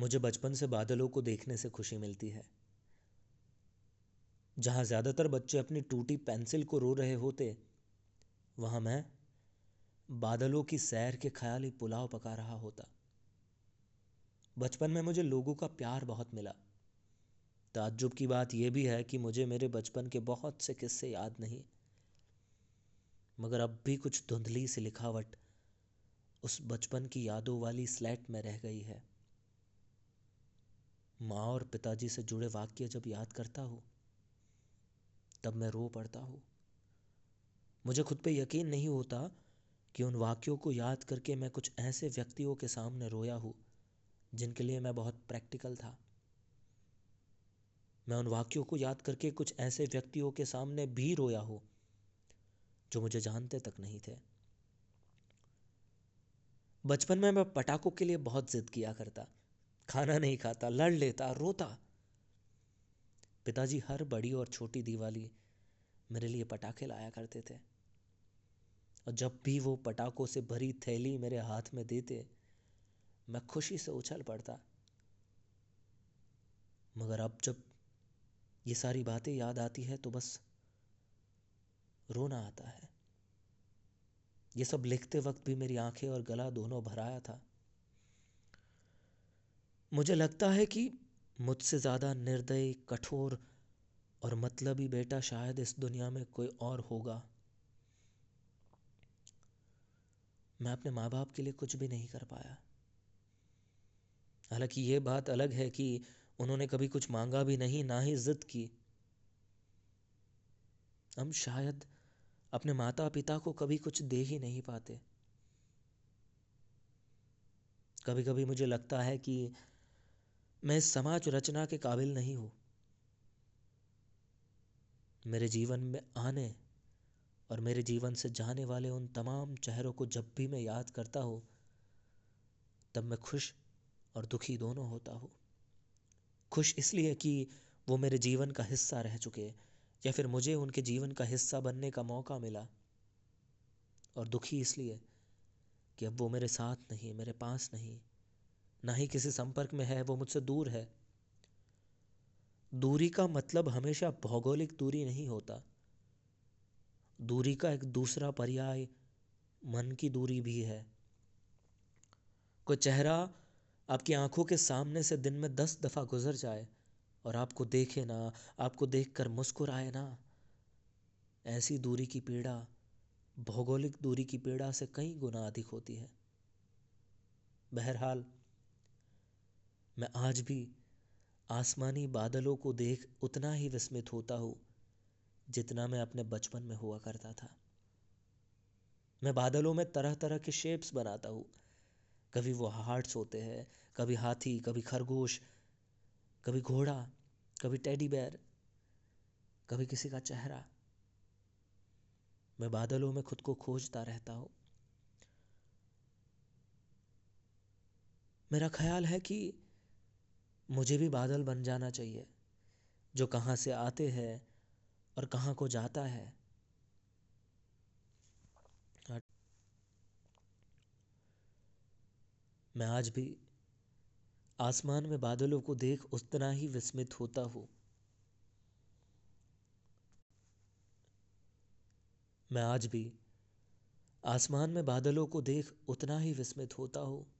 मुझे बचपन से बादलों को देखने से खुशी मिलती है। जहाँ ज़्यादातर बच्चे अपनी टूटी पेंसिल को रो रहे होते, वहाँ मैं बादलों की सैर के ख्याली पुलाव पका रहा होता। बचपन में मुझे लोगों का प्यार बहुत मिला। ताज्जुब की बात यह भी है कि मुझे मेरे बचपन के बहुत से किस्से याद नहीं। मगर अब भी कुछ धुंधली सी लिखावट उस बचपन की यादों वाली स्लेट में रह गई है। माँ और पिताजी से जुड़े वाक्य जब याद करता हूँ, तब मैं रो पड़ता हूँ। मुझे खुद पे यकीन नहीं होता कि उन वाक्यों को याद करके मैं कुछ ऐसे व्यक्तियों के सामने रोया हूँ, जिनके लिए मैं बहुत प्रैक्टिकल था। मैं उन वाक्यों को याद करके कुछ ऐसे व्यक्तियों के सामने भी रोया हूँ, जो मुझे जानते तक नहीं थे। बचपन में मैं पटाखों के लिए बहुत जिद किया करता खाना नहीं खाता, लड़ लेता, रोता। पिताजी हर बड़ी और छोटी दिवाली मेरे लिए पटाखे लाया करते थे। और जब भी वो पटाखों से भरी थैली मेरे हाथ में देते, मैं खुशी से उछल पड़ता। मगर अब जब ये सारी बातें याद आती है तो बस रोना आता है। ये सब लिखते वक्त भी मेरी आँखें और गला दोनों भराया था। मुझे लगता है कि मुझसे ज़्यादा निर्दयी, कठोर और मतलबी बेटा शायद इस दुनिया में कोई और होगा। मैं अपने माँ बाप के लिए कुछ भी नहीं कर पाया। हालाँकि ये बात अलग है कि उन्होंने कभी कुछ मांगा भी नहीं, ना ही जिद की। हम शायद अपने माता पिता को कभी कुछ दे ही नहीं पाते। कभी कभी मुझे लगता है कि मैं समाज रचना के काबिल नहीं हूँ। मेरे जीवन में आने और मेरे जीवन से जाने वाले उन तमाम चेहरों को जब भी मैं याद करता हूँ, तब मैं खुश और दुखी दोनों होता हूँ। खुश इसलिए कि वो मेरे जीवन का हिस्सा रह चुके या फिर मुझे उनके जीवन का हिस्सा बनने का मौका मिला। और दुखी इसलिए कि अब वो मेरे साथ नहीं, मेरे पास नहीं ना ही किसी संपर्क में है, वो मुझसे दूर है। दूरी का मतलब हमेशा भौगोलिक दूरी नहीं होता। दूरी का एक दूसरा पर्याय मन की दूरी भी है। कोई चेहरा आपकी आँखों के सामने से दिन में दस दफ़ा गुजर जाए और आपको देखे ना, आपको देखकर मुस्कुराए ना, ऐसी दूरी की पीड़ा, भौगोलिक दूरी की पीड़ा से कई गुना अधिक होती है। बहरहाल मैं आज भी आसमानी बादलों को देख उतना ही विस्मित होता हूँ, जितना मैं अपने बचपन में हुआ करता था। मैं बादलों में तरह तरह के शेप्स बनाता हूँ। कभी वो हार्ट्स होते हैं, कभी हाथी, कभी खरगोश, कभी घोड़ा, कभी टेडी बेयर कभी किसी का चेहरा। मैं बादलों में खुद को खोजता रहता हूँ। मेरा ख्याल है कि मुझे भी बादल बन जाना चाहिए, जो कहाँ से आते हैं और कहाँ को जाता है। मैं आज भी आसमान में बादलों को देख उतना ही विस्मित होता हूँ। मैं आज भी आसमान में बादलों को देख उतना ही विस्मित होता हूँ।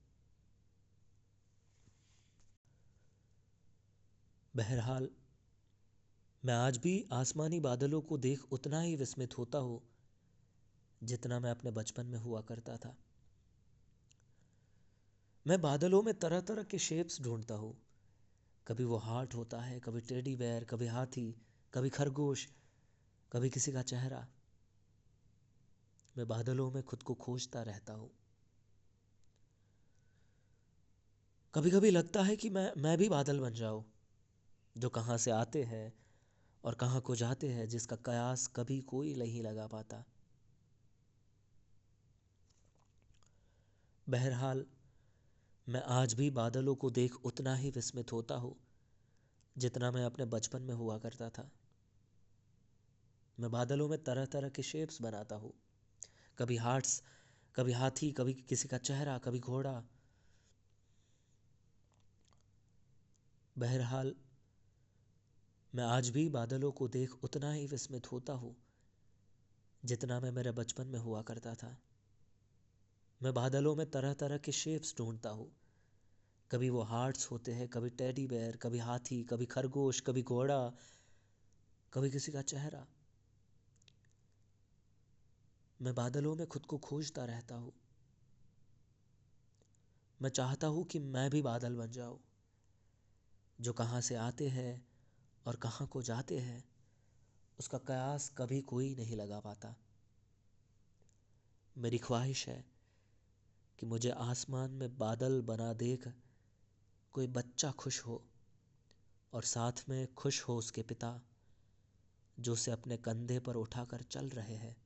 बहरहाल, मैं आज भी आसमानी बादलों को देख उतना ही विस्मित होता हूँ, जितना मैं अपने बचपन में हुआ करता था। मैं बादलों में तरह तरह के शेप्स ढूंढता हूँ। कभी वो हार्ट होता है, कभी टेडी बेयर कभी हाथी, कभी खरगोश, कभी किसी का चेहरा। मैं बादलों में खुद को खोजता रहता हूँ। कभी कभी लगता है कि मैं मैं भी बादल बन जाऊँ। जो कहाँ से आते हैं और कहाँ को जाते हैं, जिसका कयास कभी कोई नहीं लगा पाता। बहरहाल, मैं आज भी बादलों को देख उतना ही विस्मित होता हूँ, जितना मैं अपने बचपन में हुआ करता था। मैं बादलों में तरह तरह के शेप्स बनाता हूँ। कभी हार्ट्स कभी हाथी, कभी किसी का चेहरा, कभी घोड़ा। बहरहाल मैं आज भी बादलों को देख उतना ही विस्मित होता हूँ, जितना मैं मेरे बचपन में हुआ करता था। मैं बादलों में तरह तरह के शेप्स ढूंढता हूँ। कभी वो हार्ट्स होते हैं, कभी टेडी बेयर कभी हाथी, कभी खरगोश, कभी घोड़ा, कभी किसी का चेहरा। मैं बादलों में खुद को खोजता रहता हूँ। मैं चाहता हूँ कि मैं भी बादल बन जाऊँ, जो कहाँ से आते हैं और कहाँ को जाते हैं, उसका कयास कभी कोई नहीं लगा पाता। मेरी ख्वाहिश है कि मुझे आसमान में बादल बना देख कोई बच्चा खुश हो और साथ में खुश हो उसके पिता, जो उसे अपने कंधे पर उठाकर चल रहे हैं।